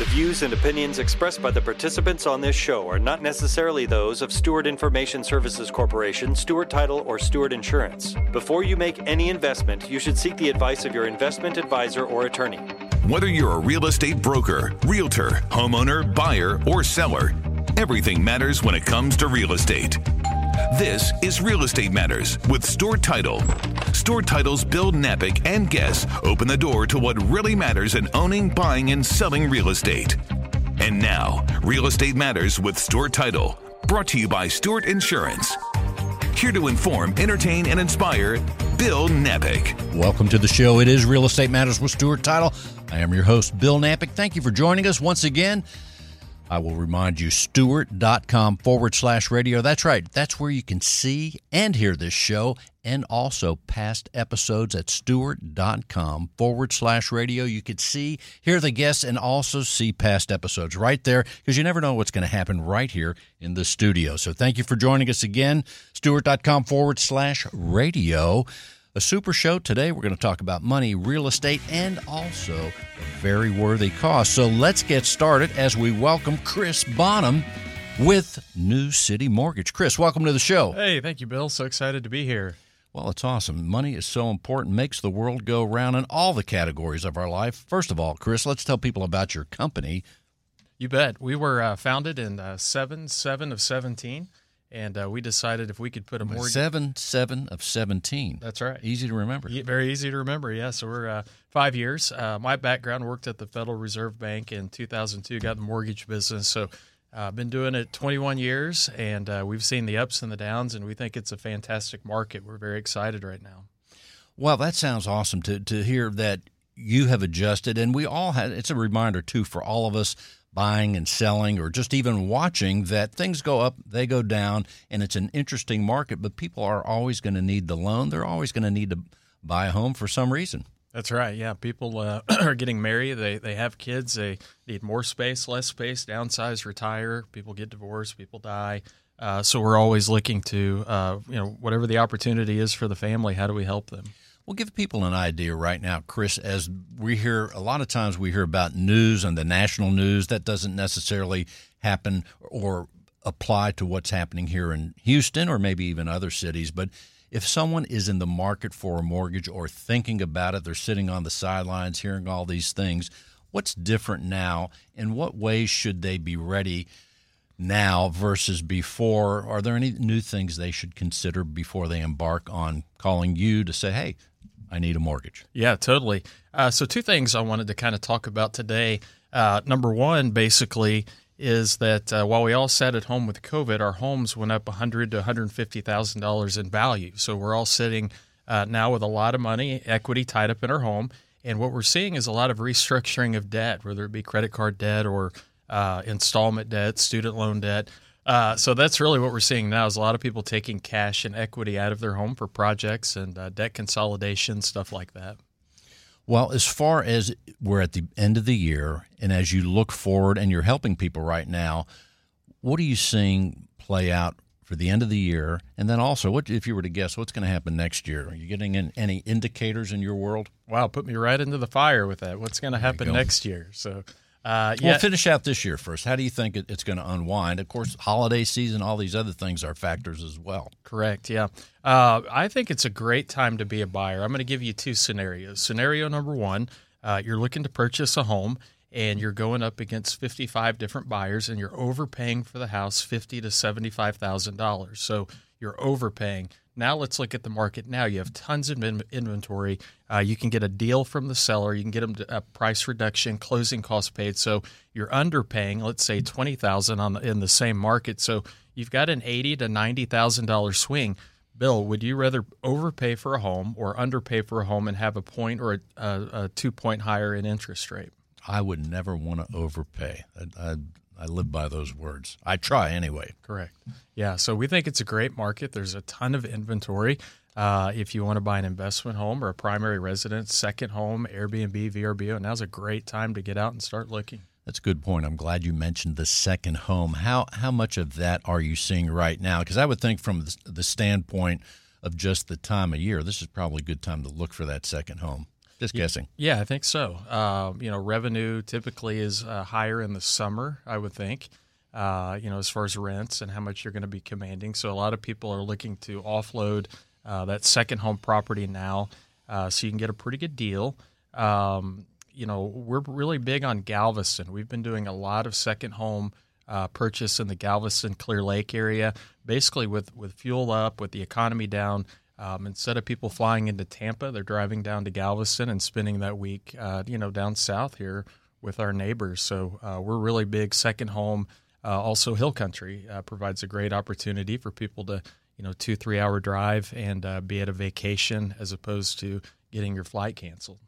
The views and opinions expressed by the participants on this show are not necessarily those of Stewart Information Services Corporation, Stewart Title, or Stewart Insurance. Before you make any investment, you should seek the advice of your investment advisor or attorney. Whether you're a real estate broker, realtor, homeowner, buyer, or seller, everything matters when it comes to real estate. This is Real Estate Matters with Stewart Title. Stewart Title's Bill Napick and guests open the door to what really matters in owning, buying, and selling real estate. And now, Real Estate Matters with Stewart Title, brought to you by Stewart Insurance. Here to inform, entertain, and inspire, Bill Napick. Welcome to the show. It is Real Estate Matters with Stewart Title. I am your host, Bill Napick. Thank you for joining us once again. I will remind you, stewart.com forward slash radio. That's right. That's where you can see and hear this show and also past episodes at stewart.com forward slash radio. You could see, hear the guests, and also see past episodes right there because you never know what's going to happen right here in the studio. So thank you for joining us again. Stewart.com forward slash radio a super show. Today, we're going to talk about money, real estate, and also a very worthy cause. So let's get started as we welcome Chris Bonham with New City Mortgage. Chris, welcome to the show. Hey, thank you, Bill. So excited to be here. Well, it's awesome. Money is so important, makes the world go round in all the categories of our life. First of all, Chris, let's tell people about your company. You bet. We were uh, founded in uh, 7 7 of 17 and uh, we decided if we could put a mortgage seven seven of seventeen. That's right. Easy to remember. Yeah, very easy to remember. Yeah. So we're uh, five years. Uh, my background worked at the Federal Reserve Bank in 2002. Got the mortgage business. So I've uh, been doing it 21 years, and uh, we've seen the ups and the downs, and we think it's a fantastic market. We're very excited right now. Well, that sounds awesome to to hear that you have adjusted, and we all had. It's a reminder too for all of us buying and selling or just even watching that things go up, they go down, and it's an interesting market, but people are always going to need the loan. They're always going to need to buy a home for some reason. That's right. Yeah, people uh, are getting married. They they have kids. They need more space, less space, downsize, retire. People get divorced. People die. Uh, so we're always looking to uh, you know whatever the opportunity is for the family. How do we help them? Well, give people an idea right now, Chris. As we hear a lot of times, we hear about news and the national news that doesn't necessarily happen or apply to what's happening here in Houston or maybe even other cities. But if someone is in the market for a mortgage or thinking about it, they're sitting on the sidelines hearing all these things. What's different now? In what ways should they be ready now versus before? Are there any new things they should consider before they embark on calling you to say, hey, I need a mortgage. Yeah, totally. Uh, so, two things I wanted to kind of talk about today. Uh, number one, basically, is that uh, while we all sat at home with COVID, our homes went up 100 to 150 thousand dollars in value. So we're all sitting uh, now with a lot of money, equity tied up in our home, and what we're seeing is a lot of restructuring of debt, whether it be credit card debt or uh, installment debt, student loan debt. Uh, so that's really what we're seeing now is a lot of people taking cash and equity out of their home for projects and uh, debt consolidation, stuff like that. Well, as far as we're at the end of the year, and as you look forward and you're helping people right now, what are you seeing play out for the end of the year? And then also, what if you were to guess what's going to happen next year? Are you getting in any indicators in your world? Wow, put me right into the fire with that. What's going to happen next year? So uh, yeah. Well, finish out this year first. How do you think it's going to unwind? Of course, holiday season, all these other things are factors as well. Correct. Yeah. Uh, I think it's a great time to be a buyer. I'm going to give you two scenarios. Scenario number one uh, you're looking to purchase a home and you're going up against 55 different buyers and you're overpaying for the house 50 to $75,000. So you're overpaying. Now let's look at the market. Now you have tons of inventory. Uh, you can get a deal from the seller. You can get them a price reduction, closing costs paid. So you're underpaying, let's say twenty thousand on the, in the same market. So you've got an eighty to ninety thousand dollar swing. Bill, would you rather overpay for a home or underpay for a home and have a point or a, a, a two point higher in interest rate? I would never want to overpay. I, I, I live by those words. I try anyway. Correct. Yeah. So we think it's a great market. There's a ton of inventory. Uh, if you want to buy an investment home or a primary residence, second home, Airbnb, VRBO, now's a great time to get out and start looking. That's a good point. I'm glad you mentioned the second home. How how much of that are you seeing right now? Because I would think from the standpoint of just the time of year, this is probably a good time to look for that second home. Just guessing. Yeah, I think so. Uh, you know, revenue typically is uh, higher in the summer, I would think. Uh, you know, as far as rents and how much you're going to be commanding. So a lot of people are looking to offload uh, that second home property now, uh, so you can get a pretty good deal. Um, you know, we're really big on Galveston. We've been doing a lot of second home uh, purchase in the Galveston Clear Lake area, basically with with fuel up, with the economy down. Um, instead of people flying into Tampa, they're driving down to Galveston and spending that week, uh, you know, down south here with our neighbors. So uh, we're really big second home. Uh, also, Hill Country uh, provides a great opportunity for people to, you know, two three hour drive and uh, be at a vacation as opposed to getting your flight canceled.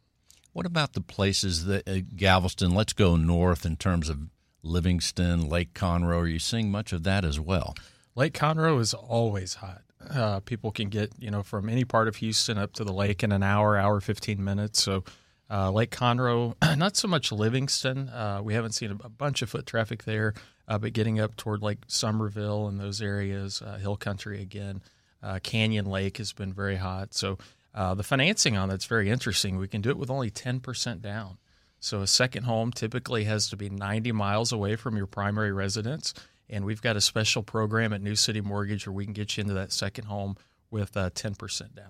What about the places that uh, Galveston? Let's go north in terms of Livingston, Lake Conroe. Are you seeing much of that as well? Lake Conroe is always hot. Uh, people can get you know from any part of Houston up to the lake in an hour, hour fifteen minutes. So uh, Lake Conroe, not so much Livingston. Uh, we haven't seen a, bunch of foot traffic there, uh, but getting up toward like Somerville and those areas, uh, Hill Country again. Uh, Canyon Lake has been very hot. So the financing on that's very interesting. We can do it with only ten percent down. So a second home typically has to be 90 miles away from your primary residence. And we've got a special program at New City Mortgage where we can get you into that second home with uh, 10% down.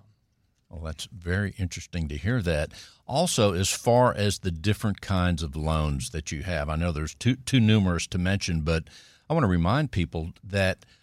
Well, that's very interesting to hear that. Also, as far as the different kinds of loans that you have, I know there's too, too numerous to mention, but I want to remind people that –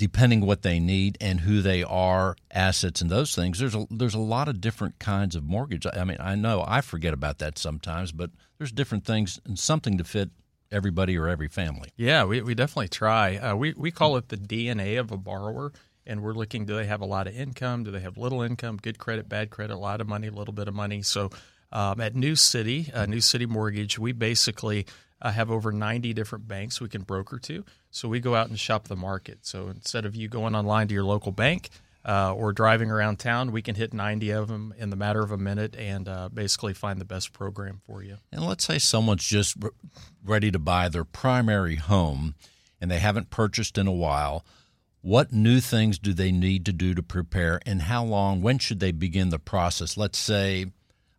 depending what they need and who they are, assets and those things. There's a there's a lot of different kinds of mortgage. I mean, I know I forget about that sometimes, but there's different things and something to fit everybody or every family. Yeah, we, we definitely try. Uh, we we call it the DNA of a borrower, and we're looking: do they have a lot of income? Do they have little income? Good credit, bad credit, a lot of money, a little bit of money. So. Um, at New City, uh, New City Mortgage, we basically uh, have over 90 different banks we can broker to. So we go out and shop the market. So instead of you going online to your local bank uh, or driving around town, we can hit 90 of them in the matter of a minute and uh, basically find the best program for you. And let's say someone's just re- ready to buy their primary home and they haven't purchased in a while. What new things do they need to do to prepare, and how long? When should they begin the process? Let's say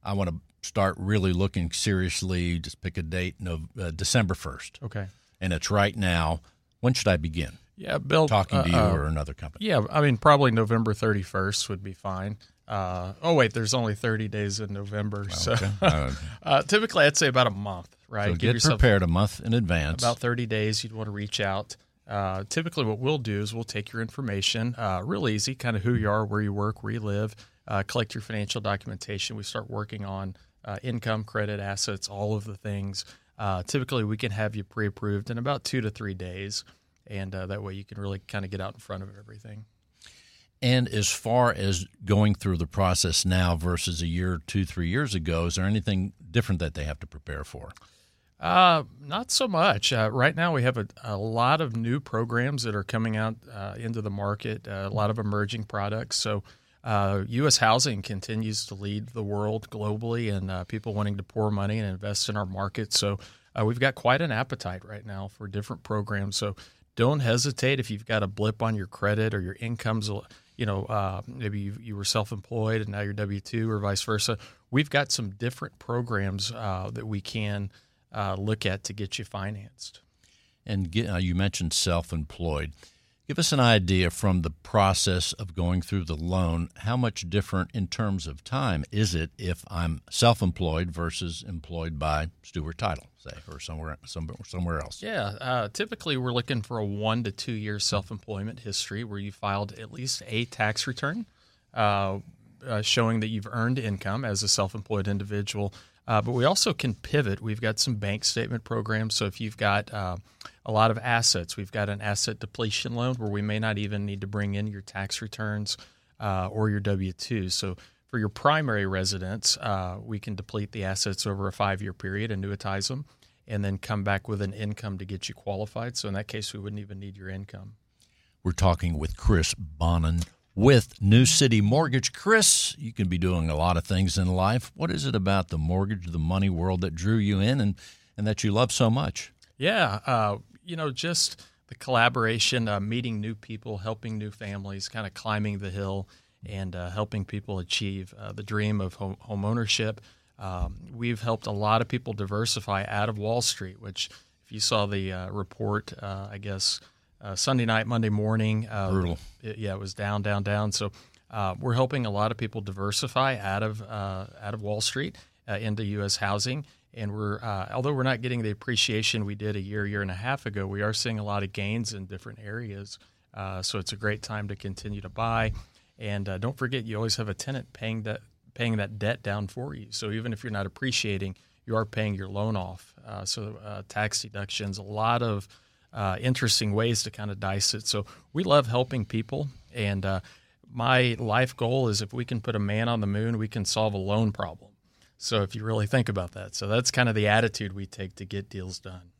I want to start really looking seriously. Just pick a date, no, uh, December first. Okay, and it's right now. When should I begin? Yeah, Bill. Talking uh, to you uh, or another company. Yeah, I mean probably November thirty first would be fine. Uh, oh wait, there's only thirty days in November, oh, so uh, uh, typically I'd say about a month. Right, so get prepared a month in advance. About thirty days, you'd want to reach out. Uh, typically, what we'll do is we'll take your information, uh, real easy, kind of who you are, where you work, where you live, uh, collect your financial documentation. We start working on uh, income, credit, assets, all of the things. Uh, typically, we can have you pre approved in about two to three days and uh, that way you can really kind of get out in front of everything. And as far as going through the process now versus a year, two, three years ago, is there anything different that they have to prepare for? Uh, not so much. Uh, right now, we have a, a, lot of new programs that are coming out uh, into the market, uh, a lot of emerging products. So, U.S. Uh, housing continues to lead the world globally, and uh, people wanting to pour money and invest in our market. So, we've got quite an appetite right now for different programs. So, don't hesitate if you've got a blip on your credit or your income's you know uh, maybe you, you, were self-employed and now you're w2 or vice versa. We've got some different programs uh, that we can uh, look at to get you financed. And get, uh, you mentioned self-employed. Give us an idea from the process of going through the loan. How much different in terms of time is it if I'm self-employed versus employed by Stewart Title, say, or somewhere somewhere, somewhere else? Yeah, uh, typically we're looking for a one to two year self-employment history where you filed at least a tax return uh, uh, showing that you've earned income as a self-employed individual uh, but we also can pivot. We've got some bank statement programs. So if you've got uh, a lot of assets, we've got an asset depletion loan where we may not even need to bring in your tax returns uh, or your W 2. So For your primary residence, uh, we can deplete the assets over a five year period, annuitize them, and then come back with an income to get you qualified. So in that case, we wouldn't even need your income. We're talking with Chris Bonin with New City Mortgage. Chris, you can be doing a lot of things in life. What is it about the mortgage, the money world that drew you in and, and that you love so much? Yeah, uh, you know, just the collaboration, uh, meeting new people, helping new families, kind of climbing the hill and uh, helping people achieve uh, the dream of home, home ownership. Um, we've helped a lot of people diversify out of Wall Street, which, if you saw the uh, report, uh, I guess uh, Sunday night, Monday morning, brutal. It, yeah, it was down, down, down. So we're helping a lot of people diversify out of out of Wall Street into U.S. housing. And we're although we're not getting the appreciation we did a year, year and a half ago, we are seeing a lot of gains in different areas. so it's a great time to continue to buy. And uh, don't forget, you always have a tenant paying that paying that debt down for you. So even if you're not appreciating, you are paying your loan off. Uh, so uh, tax deductions, a lot of uh, interesting ways to kind of dice it. So we love helping people, and uh, my life goal is if we can put a man on the moon, we can solve a loan problem. So if you really think about that, so that's kind of the attitude we take to get deals done.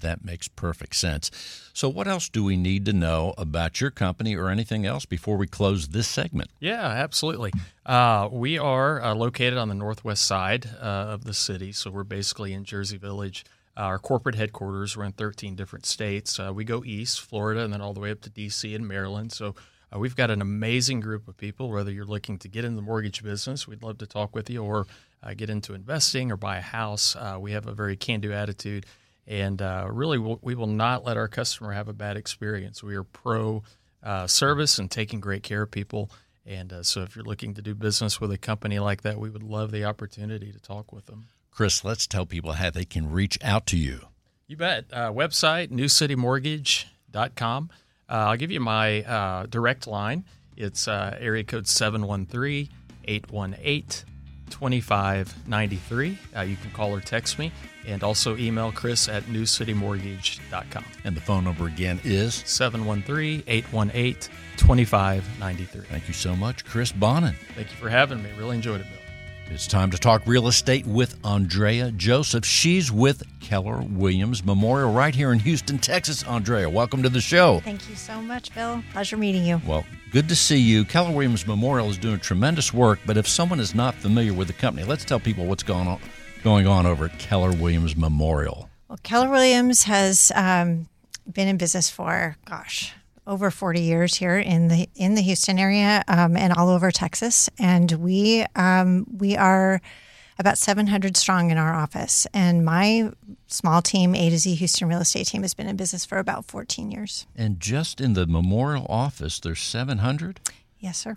That makes perfect sense. So, what else do we need to know about your company or anything else before we close this segment? Yeah, absolutely. Uh, we are uh, located on the northwest side uh, of the city, so we're basically in Jersey Village. our corporate headquarters, we're in 13 different states. Uh, we go east, Florida, and then all the way up to D.C. and Maryland. So, uh, we've got an amazing group of people. Whether you're looking to get in the mortgage business, we'd love to talk with you, or uh, get into investing or buy a house. we have a very can do attitude and uh, really we will not let our customer have a bad experience. We are pro uh, service and taking great care of people. And uh, so if you're looking to do business with a company like that, we would love the opportunity to talk with them. Chris, let's tell people how they can reach out to you. You bet. Uh, website, newcitymortgage.com. Uh, I'll give you my uh, direct line. It's area code 713 818 2593. Uh, you can call or text me and also email Chris at newcitymortgage.com. And the phone number again is 713 818 2593. Thank you so much, Chris Bonin. Thank you for having me. Really enjoyed it, Bill. It's time to talk real estate with Andrea Joseph. She's with Keller Williams Memorial right here in Houston, Texas. Andrea, welcome to the show. Thank you so much, Bill. Pleasure meeting you. Well, good to see you. Keller Williams Memorial is doing tremendous work, but if someone is not familiar with the company, let's tell people what's going on going on over at Keller Williams Memorial. Well, Keller Williams has um, been in business for, gosh, over 40 years here in the in the Houston area um, and all over Texas, and we um, we are about 700 strong in our office. And my small team, A to Z Houston real estate team, has been in business for about 14 years. And just in the memorial office, there's 700. Yes, sir.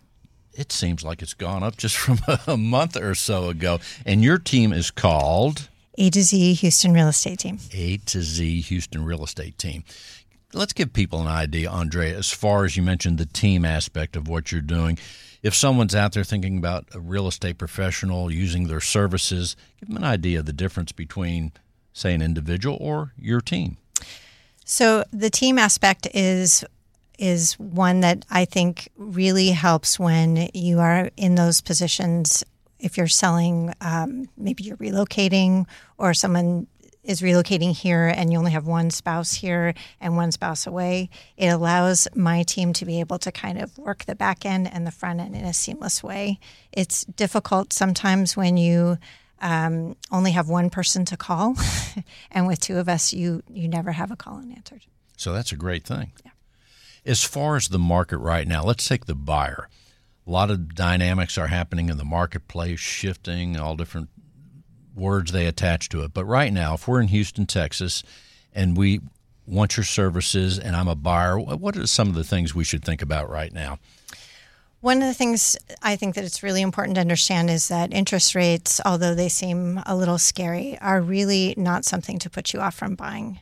It seems like it's gone up just from a month or so ago. And your team is called A to Z Houston Real Estate Team. A to Z Houston Real Estate Team let's give people an idea, Andre, as far as you mentioned the team aspect of what you're doing. If someone's out there thinking about a real estate professional using their services, give them an idea of the difference between, say, an individual or your team. So the team aspect is is one that I think really helps when you are in those positions. If you're selling, um, maybe you're relocating, or someone is relocating here and you only have one spouse here and one spouse away, it allows my team to be able to kind of work the back end and the front end in a seamless way. It's difficult sometimes when you um, only have one person to call, and with two of us, you you never have a call unanswered. So that's a great thing. Yeah. As far as the market right now, let's take the buyer. A lot of dynamics are happening in the marketplace, shifting, all different words they attach to it. But right now, if we're in Houston, Texas, and we want your services, and I'm a buyer, what are some of the things we should think about right now? One of the things I think that it's really important to understand is that interest rates, although they seem a little scary, are really not something to put you off from buying.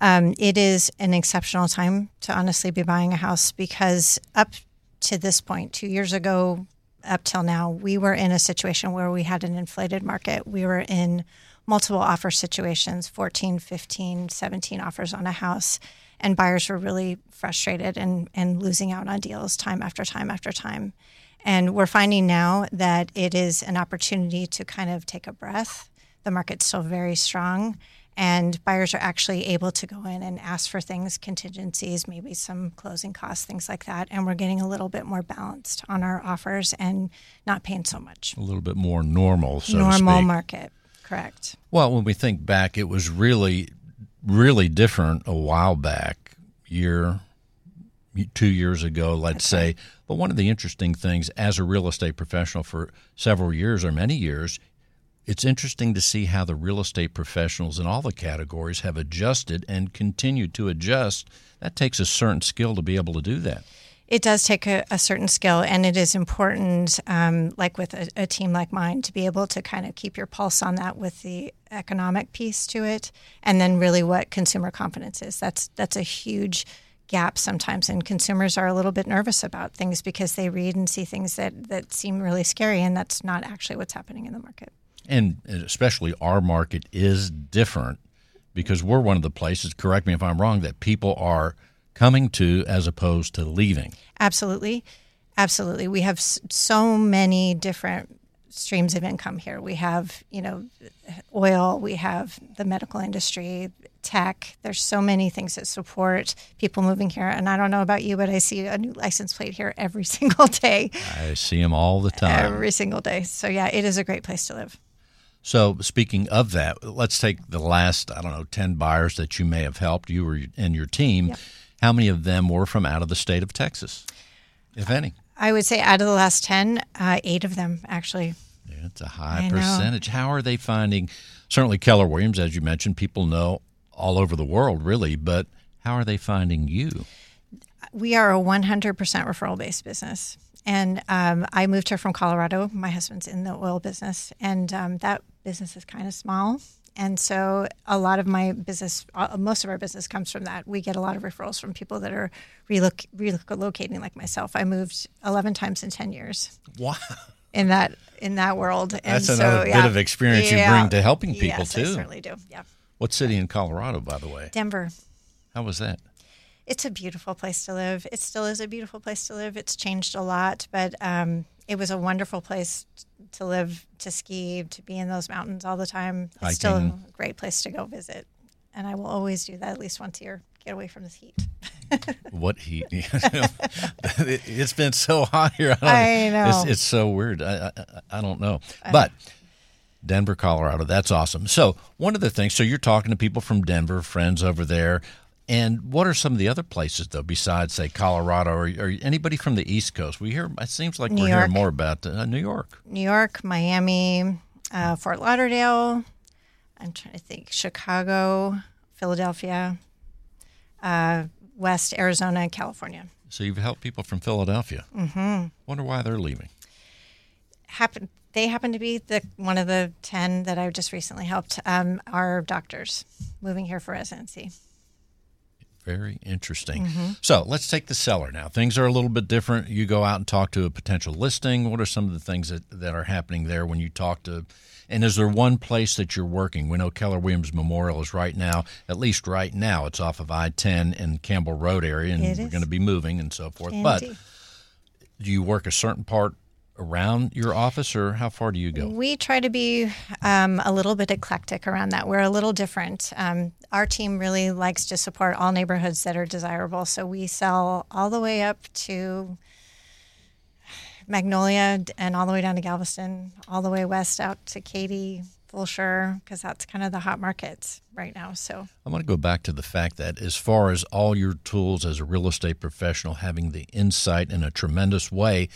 Um, it is an exceptional time to honestly be buying a house because up to this point, two years ago, up till now, we were in a situation where we had an inflated market. We were in multiple offer situations 14, 15, 17 offers on a house. And buyers were really frustrated and, and losing out on deals time after time after time. And we're finding now that it is an opportunity to kind of take a breath. The market's still very strong, and buyers are actually able to go in and ask for things, contingencies, maybe some closing costs, things like that. And we're getting a little bit more balanced on our offers and not paying so much. A little bit more normal, so normal market, correct. Well, when we think back, it was really, really different a while back, year, two years ago, let's say. But one of the interesting things as a real estate professional for several years or many years, it's interesting to see how the real estate professionals in all the categories have adjusted and continue to adjust. That takes a certain skill to be able to do that. It does take a, a certain skill, and it is important, um, like with a, a, team like mine, to be able to kind of keep your pulse on that with the economic piece to it, and then really what consumer confidence is. That's that's a huge gap sometimes, and consumers are a little bit nervous about things because they read and see things that that seem really scary, and that's not actually what's happening in the market and especially our market is different because we're one of the places, correct me if I'm wrong, that people are coming to as opposed to leaving. Absolutely. Absolutely. We have so many different streams of income here. We have, you know, oil, we have the medical industry, tech. There's so many things that support people moving here. And I don't know about you, but I see a new license plate here every single day. I see them all the time. Every single day. So, yeah, it is a great place to live. So, speaking of that, let's take the last, I don't know, 10 buyers that you may have helped, you or, and your team. Yep. How many of them were from out of the state of Texas, if any? I would say out of the last 10, uh, eight of them actually. Yeah, it's a high I percentage. Know. How are they finding, certainly Keller Williams, as you mentioned, people know all over the world, really, but how are they finding you? We are a 100% referral based business. And um, I moved here from Colorado. My husband's in the oil business, and um, that business is kind of small. And so a lot of my business, uh, most of our business comes from that. We get a lot of referrals from people that are reloc- relocating, like myself. I moved 11 times in 10 years. Wow. In that in that world, and that's another so, yeah. bit of experience yeah. you bring to helping people yes, too. I certainly do. Yeah. What city in Colorado, by the way? Denver. How was that? It's a beautiful place to live. It still is a beautiful place to live. It's changed a lot, but um, it was a wonderful place to live, to ski, to be in those mountains all the time. It's Hiking. still a great place to go visit. And I will always do that at least once a year, get away from this heat. what heat? it's been so hot here. I, I know. It's, it's, so weird. I, I, I don't know. But Denver, Colorado, that's awesome. So, one of the things, so you're talking to people from Denver, friends over there. And what are some of the other places, though, besides say Colorado or, or anybody from the East Coast? We hear it seems like New we're York. hearing more about uh, New York, New York, Miami, uh, Fort Lauderdale. I'm trying to think. Chicago, Philadelphia, uh, West Arizona, and California. So you've helped people from Philadelphia. Mm-hmm. Wonder why they're leaving. Happen they happen to be the one of the ten that I just recently helped. Um, are doctors moving here for residency. Very interesting. Mm-hmm. So let's take the seller now. Things are a little bit different. You go out and talk to a potential listing. What are some of the things that, that are happening there when you talk to? And is there one place that you're working? We know Keller Williams Memorial is right now, at least right now, it's off of I 10 in Campbell Road area, and we're going to be moving and so forth. But do you work a certain part around your office, or how far do you go? We try to be um, a little bit eclectic around that. We're a little different. Um, our team really likes to support all neighborhoods that are desirable, so we sell all the way up to Magnolia and all the way down to Galveston, all the way west out to Katy, Fulshear, because that's kind of the hot markets right now. So I want to go back to the fact that as far as all your tools as a real estate professional, having the insight in a tremendous way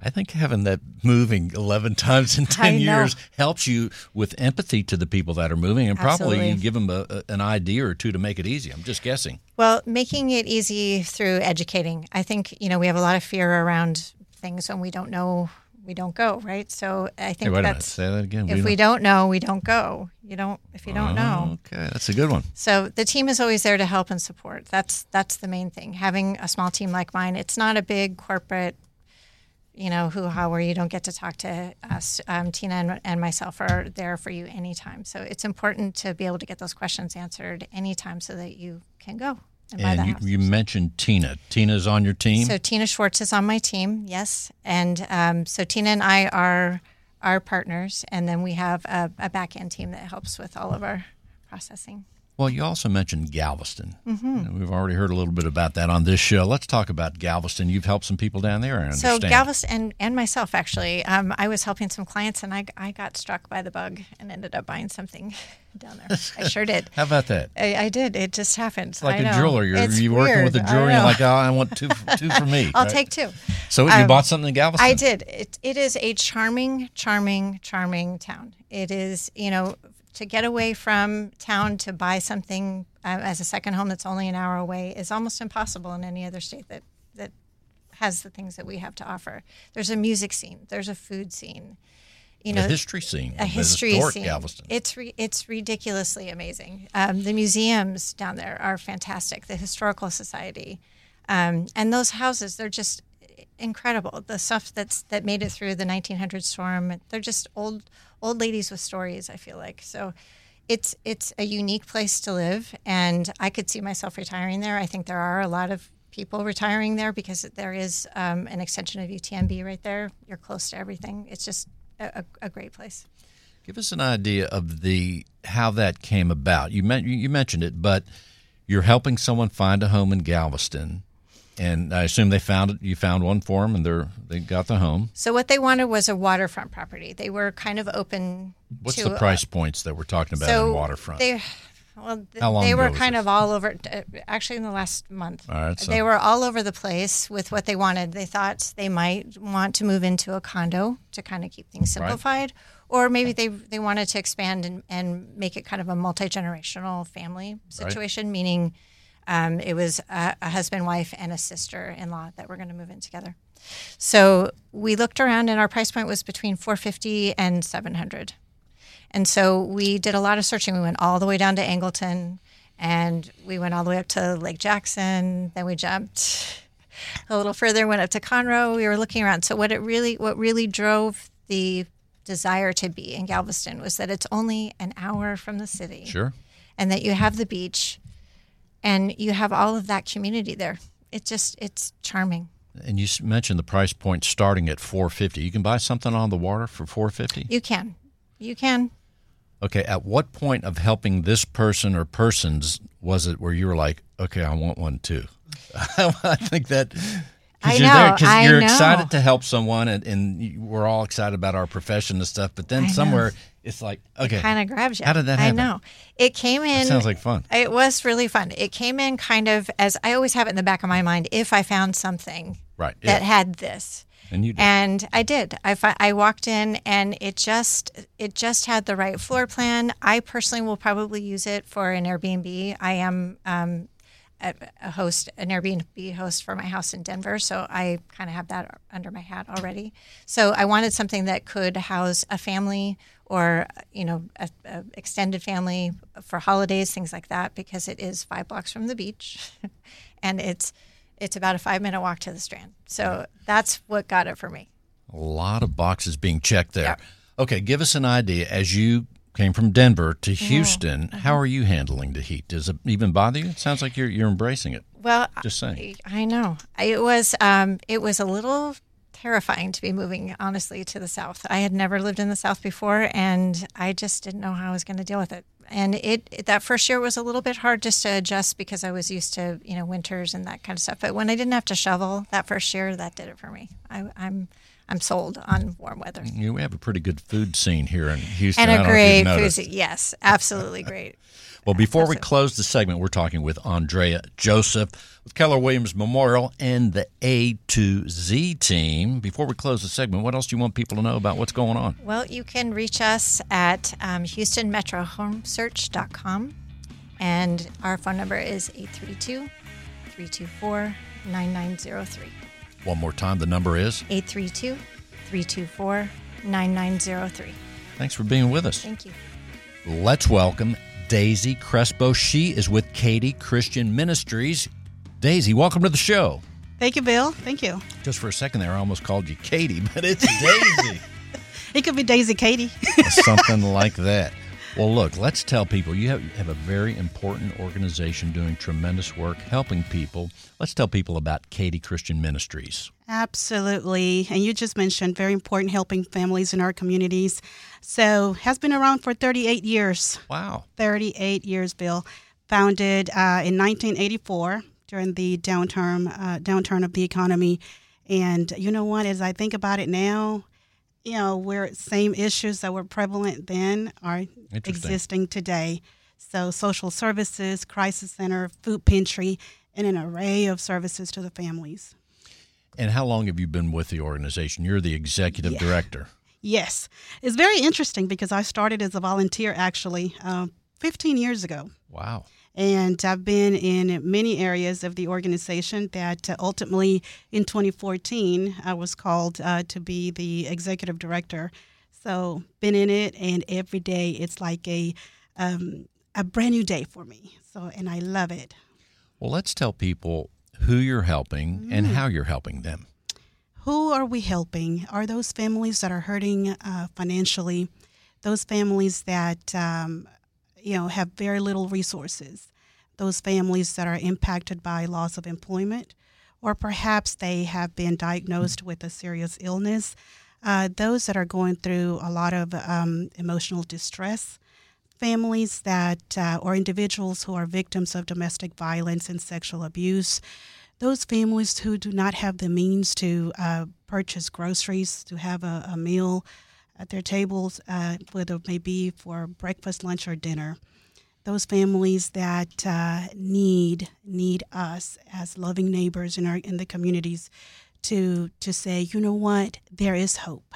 I think having that moving 11 times in 10 years helps you with empathy to the people that are moving and Absolutely. probably you give them a, a, an idea or two to make it easy. I'm just guessing. Well, making it easy through educating. I think, you know, we have a lot of fear around things when we don't know, we don't go, right? So I think hey, that's Say that again. If we, we don't know, we don't go. You don't if you don't oh, know. Okay, that's a good one. So the team is always there to help and support. That's that's the main thing. Having a small team like mine, it's not a big corporate you know, who, how, where you don't get to talk to us. Um, Tina and, and, myself are there for you anytime. So it's important to be able to get those questions answered anytime so that you can go. and, And you, you mentioned Tina. Tina's on your team. So Tina Schwartz is on my team, yes, and um, so Tina and I are our partners, and then we have a, a back end team that helps with all of our processing. Well, you also mentioned Galveston. Mm-hmm. We've already heard a little bit about that on this show. Let's talk about Galveston. You've helped some people down there, I So. Galveston and, and myself actually, um, I was helping some clients, and I, I got struck by the bug and ended up buying something down there. I sure did. How about that? I, I did. It just happened. It's like I a know. jeweler. You're, It's you're working with a weird. Jeweler. You're like, oh, I want two, two for me. I'll right? take two. So you Um, bought something in Galveston? I did. It, it is a charming, charming, charming town. It is, you know, to get away from town to buy something uh, as a second home that's only an hour away is almost impossible in any other state that that has the things that we have to offer. There's a music scene. There's a food scene. You know, a history scene. a history scene. Galveston. It's re- it's ridiculously amazing. Um, the museums down there are fantastic. The historical society, um, and those houses, they're just incredible. The stuff that's that made it through the 1900 storm, they're just old old ladies with stories. I feel like so. It's it's a unique place to live, and I could see myself retiring there. I think there are a lot of people retiring there because there is um, an extension of UTMB right there. You're close to everything. It's just a, a, great place. Give us an idea of the how that came about. You men- you mentioned it, but you're helping someone find a home in Galveston, and I assume they found it. You found one for them, and they're they got the home. So what they wanted was a waterfront property. They were kind of open What's to the price points that we're talking about so in waterfront? They, well, th- How long they were kind this? of all over. uh, Actually, in the last month, right, so- they were all over the place with what they wanted. They thought they might want to move into a condo to kind of keep things simplified, or maybe they they wanted to expand and, and make it kind of a multi generational family situation, meaning um, it was a, a husband, wife, and a sister in law that were going to move in together. So we looked around, and our price point was between 450 and 700. And so we did a lot of searching. We went all the way down to Angleton, and we went all the way up to Lake Jackson. Then we jumped a little further, went up to Conroe. We were looking around. So what it really, what really drove the desire to be in Galveston was that it's only an hour from the city sure. and that you have the beach and you have all of that community there. It just it's charming. And you mentioned the price point starting at 450. You can buy something on the water for 450. You can. You can. Okay, at what point of helping this person or persons was it where you were like, okay, I want one too? I think that. 'Cause I you're there, know, 'cause I you're know. excited to help someone, and, and we're all excited about our profession and stuff. But then somewhere it's like, okay, Kind of grabs you. How did that happen? I know. It came in. that sounds like fun. It was really fun. It came in kind of as I always have it in the back of my mind. If I found something Right, that yeah. had this, And you did. and I did. I I walked in and it just it just had the right floor plan. I personally will probably use it for an Airbnb. I am um, a, a host, an Airbnb host for my house in Denver, so I kind of have that under my hat already. So I wanted something that could house a family or you know a, a extended family for holidays, things like that, because it is five blocks from the beach, and it's it's about a five minute walk to the Strand. So that's what got it for me. A lot of boxes being checked there. Yeah. Okay, give us an idea as you came from Denver to Mm-hmm. Houston. How are you handling the heat? Does it even bother you? It sounds like you're you're embracing it. Well, Just saying. I, I know it was um, it was a little terrifying to be moving honestly to the south. I had never lived in the south before, and I just didn't know how I was going to deal with it. And it, it that first year was a little bit hard just to adjust because I was used to you know winters and that kind of stuff. But when I didn't have to shovel that first year, that did it for me. I, I'm I'm sold on warm weather. You we have a pretty good food scene here in Houston. And a don't know if great food. scene. Yes, absolutely great. Well, before we close the segment, we're talking with Andrea Joseph with Keller Williams Memorial and the A to Z team. Before we close the segment, what else do you want people to know about what's going on? Well, you can reach us at um, HoustonMetroHomesearch.com, and our phone number is 832 324 9903. One more time, the number is. 832 324 9903. Thanks for being with us. Thank you. Let's welcome Daisy Crespo. She is with Katy Christian Ministries. Daisy, welcome to the show. Thank you, Bill. Thank you. Just for a second there, I almost called you Katie, but it's Daisy. It could be Daisy Katie. Something like that. Well, look, let's tell people you have, have a very important organization doing tremendous work helping people. Let's tell people about Katy Christian Ministries. Absolutely. And you just mentioned very important helping families in our communities. So, has been around for 38 years. Wow. 38 years, Bill. Founded uh, in 1984 during the downturn uh, downturn of the economy. And you know what? As I think about it now, you know, where same issues that were prevalent then are existing today. So, social services, crisis center, food pantry, and an array of services to the families. And how long have you been with the organization? You're the executive yeah. director. Yes. It's very interesting because I started as a volunteer actually uh, 15 years ago. Wow. And I've been in many areas of the organization that uh, ultimately in 2014 I was called uh, to be the executive director. So been in it, and every day it's like a um, a brand new day for me. So and I love it. Well, let's tell people who you're helping mm. and how you're helping them. Who are we helping? Are those families that are hurting uh, financially? Those families that um, you know have very little resources. Those families that are impacted by loss of employment, or perhaps they have been diagnosed with a serious illness. Uh, those that are going through a lot of um, emotional distress families that uh, or individuals who are victims of domestic violence and sexual abuse those families who do not have the means to uh, purchase groceries to have a, a meal at their tables uh, whether it may be for breakfast lunch or dinner. Those families that uh, need need us as loving neighbors in our in the communities to to say you know what? There is hope.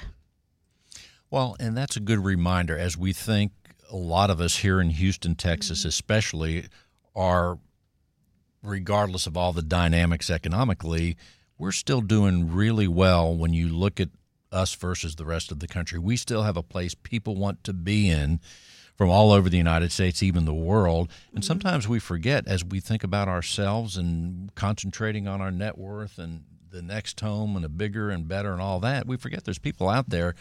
Well and that's a good reminder as we think a lot of us here in Houston, Texas, mm-hmm. especially, are, regardless of all the dynamics economically, we're still doing really well when you look at us versus the rest of the country. We still have a place people want to be in from all over the United States, even the world. And mm-hmm. sometimes we forget as we think about ourselves and concentrating on our net worth and the next home and a bigger and better and all that, we forget there's people out there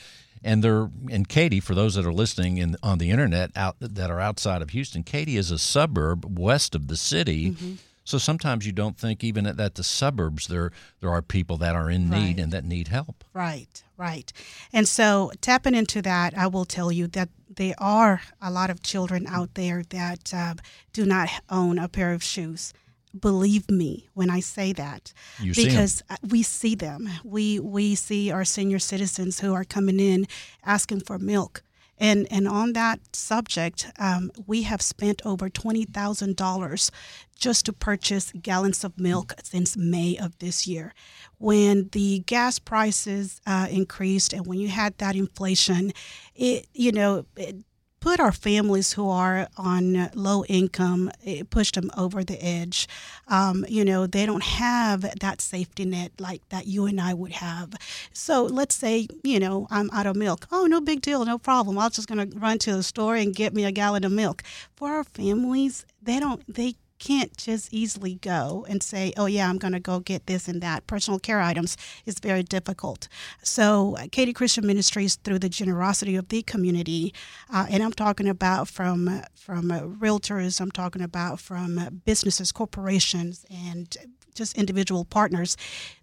and they're and Katy for those that are listening in on the internet out that are outside of Houston. Katy is a suburb west of the city. Mm-hmm. So sometimes you don't think even at, at, the suburbs there there are people that are in need right. and that need help. Right, right. And so tapping into that, I will tell you that there are a lot of children out there that uh, do not own a pair of shoes believe me when I say that you because see we see them. We we see our senior citizens who are coming in asking for milk. And, and on that subject, um, we have spent over $20,000 just to purchase gallons of milk since May of this year. When the gas prices uh, increased and when you had that inflation, it, you know, it, put our families who are on low income, it pushed them over the edge. Um, you know, they don't have that safety net like that you and I would have. So let's say, you know, I'm out of milk. Oh, no big deal, no problem. I'm just going to run to the store and get me a gallon of milk. For our families, they don't, they can't just easily go and say, oh, yeah, I'm going to go get this and that. Personal care items is very difficult. So, Katy Christian Ministries, through the generosity of the community, uh, and I'm talking about from, from uh, realtors, I'm talking about from uh, businesses, corporations, and just individual partners,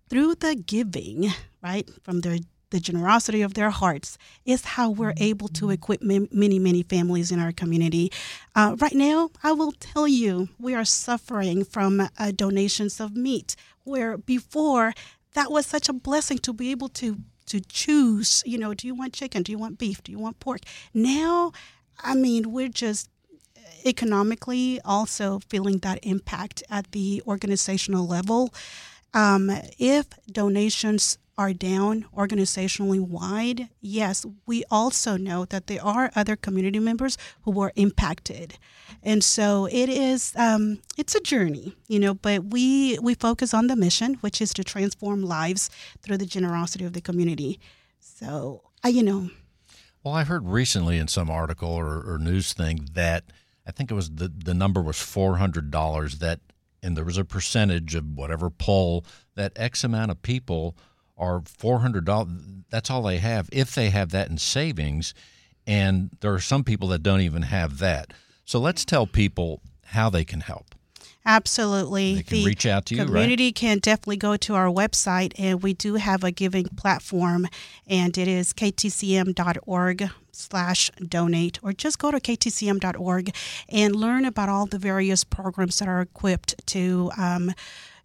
through the giving, right, from their the generosity of their hearts is how we're able to equip many, many families in our community. Uh, right now, I will tell you, we are suffering from uh, donations of meat, where before that was such a blessing to be able to to choose. You know, do you want chicken? Do you want beef? Do you want pork? Now, I mean, we're just economically also feeling that impact at the organizational level. Um, if donations are down organizationally wide, yes, we also know that there are other community members who were impacted, and so it is um, it's a journey, you know. But we we focus on the mission, which is to transform lives through the generosity of the community. So I, you know. Well, I heard recently in some article or, or news thing that I think it was the the number was four hundred dollars that, and there was a percentage of whatever poll that X amount of people are $400 that's all they have if they have that in savings and there are some people that don't even have that. So let's tell people how they can help. Absolutely. They can reach out to you, right? community can definitely go to our website, and we do have a giving platform, and it is ktcm.org slash donate or just go to ktcm.org and learn about all the various programs that are equipped to um,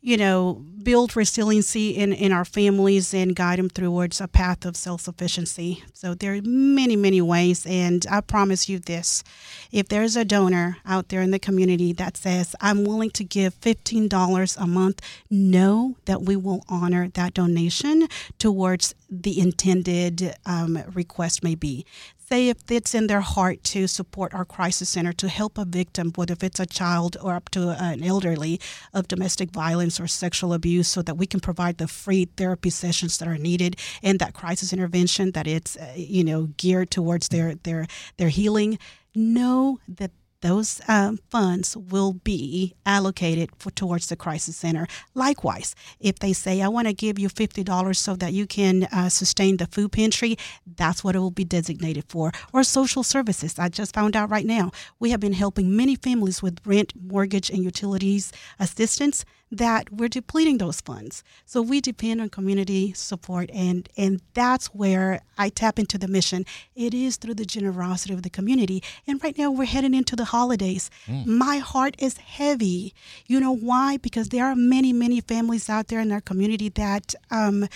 you know, build resiliency in, in our families and guide them towards a path of self sufficiency. So there are many, many ways. And I promise you this if there's a donor out there in the community that says, I'm willing to give $15 a month, know that we will honor that donation towards the intended um, request may be say if it's in their heart to support our crisis center to help a victim, whether if it's a child or up to an elderly of domestic violence or sexual abuse, so that we can provide the free therapy sessions that are needed and that crisis intervention that it's uh, you know geared towards their their their healing. Know that those um, funds will be allocated for, towards the crisis center. Likewise, if they say, I want to give you $50 so that you can uh, sustain the food pantry, that's what it will be designated for. Or social services. I just found out right now, we have been helping many families with rent, mortgage, and utilities assistance that we're depleting those funds. So we depend on community support and and that's where I tap into the mission. It is through the generosity of the community. And right now we're heading into the holidays. Mm. My heart is heavy. You know why? Because there are many, many families out there in our community that um,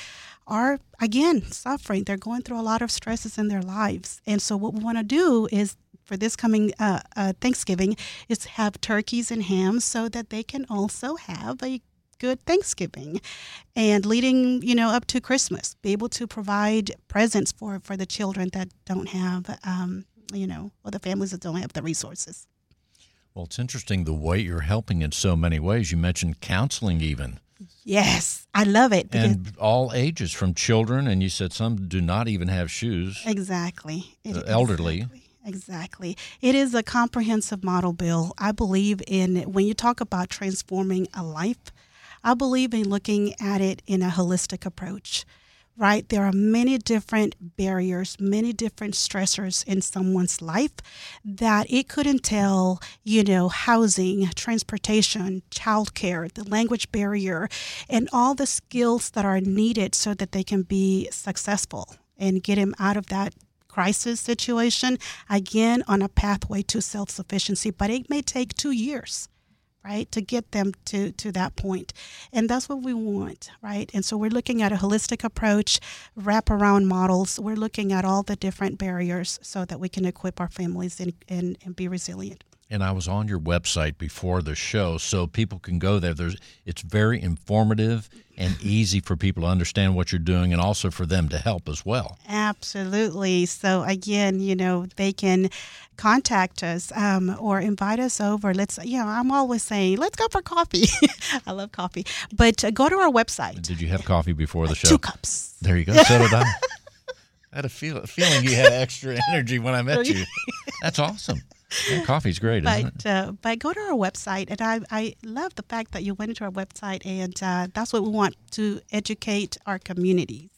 are again suffering. They're going through a lot of stresses in their lives. And so what we want to do is for this coming uh, uh, Thanksgiving is have turkeys and hams so that they can also have a good Thanksgiving and leading, you know, up to Christmas, be able to provide presents for, for the children that don't have, um, you know, or the families that don't have the resources. Well, it's interesting the way you're helping in so many ways. You mentioned counseling, even. Yes, I love it. And all ages, from children, and you said some do not even have shoes. Exactly. Uh, elderly. Exactly. Exactly. It is a comprehensive model bill. I believe in when you talk about transforming a life, I believe in looking at it in a holistic approach, right? There are many different barriers, many different stressors in someone's life that it could entail, you know, housing, transportation, childcare, the language barrier, and all the skills that are needed so that they can be successful and get him out of that crisis situation, again, on a pathway to self sufficiency, but it may take two years right to get them to to that point. And that's what we want right? And so we're looking at a holistic approach wraparound models. We're looking at all the different barriers so that we can equip our families and, and, and be resilient and I was on your website before the show, so people can go there. There's it's very informative and easy for people to understand what you're doing, and also for them to help as well. Absolutely. So again, you know, they can contact us um, or invite us over. Let's, you know, I'm always saying, let's go for coffee. I love coffee, but uh, go to our website. Did you have coffee before the uh, show? Two cups. There you go. So did I. I had a, feel, a feeling you had extra energy when I met you. That's awesome. Yeah, coffee's great, but, uh, but go to our website, and I, I love the fact that you went into our website, and uh, that's what we want to educate our communities.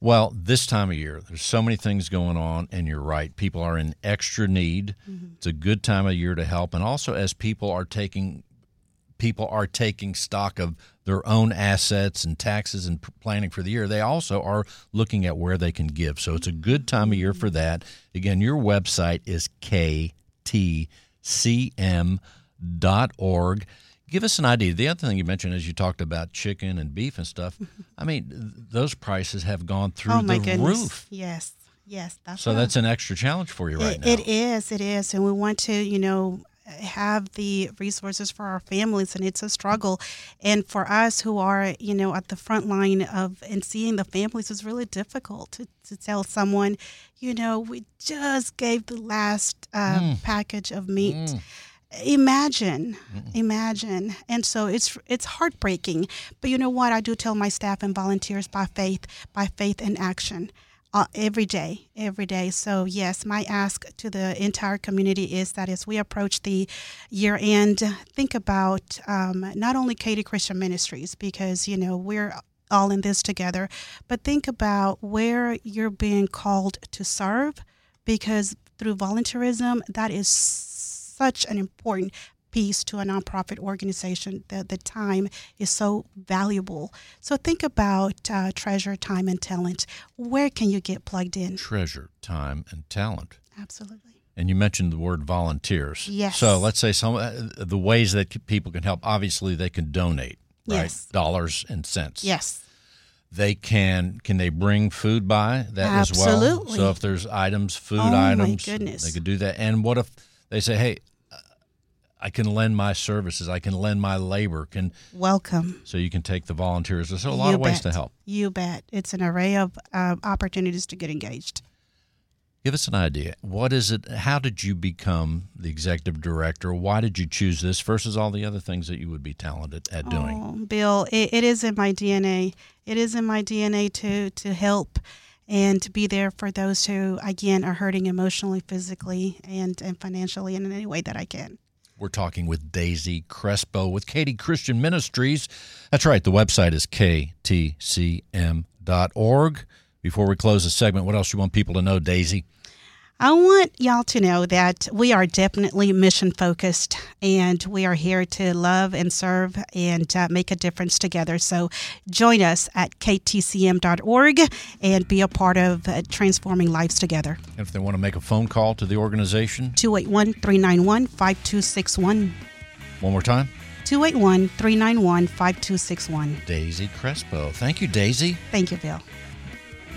Well, this time of year, there's so many things going on, and you're right. People are in extra need. Mm-hmm. It's a good time of year to help, and also as people are taking people are taking stock of their own assets and taxes and planning for the year, they also are looking at where they can give. So it's a good time of year for that. Again, your website is ktcm.org. Give us an idea. The other thing you mentioned is you talked about chicken and beef and stuff. I mean, those prices have gone through oh my the goodness. roof. Yes. Yes, that's so. That's an extra challenge for you right it, now. It is. It is, and we want to, you know, have the resources for our families and it's a struggle and for us who are you know at the front line of and seeing the families is really difficult to, to tell someone you know we just gave the last uh, mm. package of meat mm. imagine mm. imagine and so it's it's heartbreaking but you know what i do tell my staff and volunteers by faith by faith and action uh, every day, every day. So, yes, my ask to the entire community is that as we approach the year end, think about um, not only Katy Christian Ministries, because, you know, we're all in this together, but think about where you're being called to serve because through volunteerism, that is such an important piece to a nonprofit organization. The, the time is so valuable. So think about uh, treasure, time, and talent. Where can you get plugged in? Treasure, time, and talent. Absolutely. And you mentioned the word volunteers. Yes. So let's say some uh, the ways that people can help. Obviously, they can donate, right? Yes. Dollars and cents. Yes. They can. Can they bring food by that as well? Absolutely. So if there's items, food Oh, my items, goodness. they could do that. And what if they say, "Hey, I can lend my services. I can lend my labor." Can Welcome. so you can take the volunteers. There's a lot You of ways bet. to help. You bet. It's an array of uh, opportunities to get engaged. Give us an idea. What is it? How did you become the executive director? Why did you choose this versus all the other things that you would be talented at doing? Oh, Bill, it, it is in my DNA. It is in my DNA to to help and to be there for those who again are hurting emotionally, physically, and and financially in any way that I can. We're talking with Daisy Crespo with Katy Christian Ministries. That's right. The website is ktcm.org. Before we close the segment, what else do you want people to know, Daisy? I want y'all to know that we are definitely mission focused and we are here to love and serve and uh, make a difference together. So join us at ktcm.org and be a part of uh, transforming lives together. If they want to make a phone call to the organization, 281 391 5261. one more time 281 391 5261. Daisy Crespo. Thank you, Daisy. Thank you, Bill.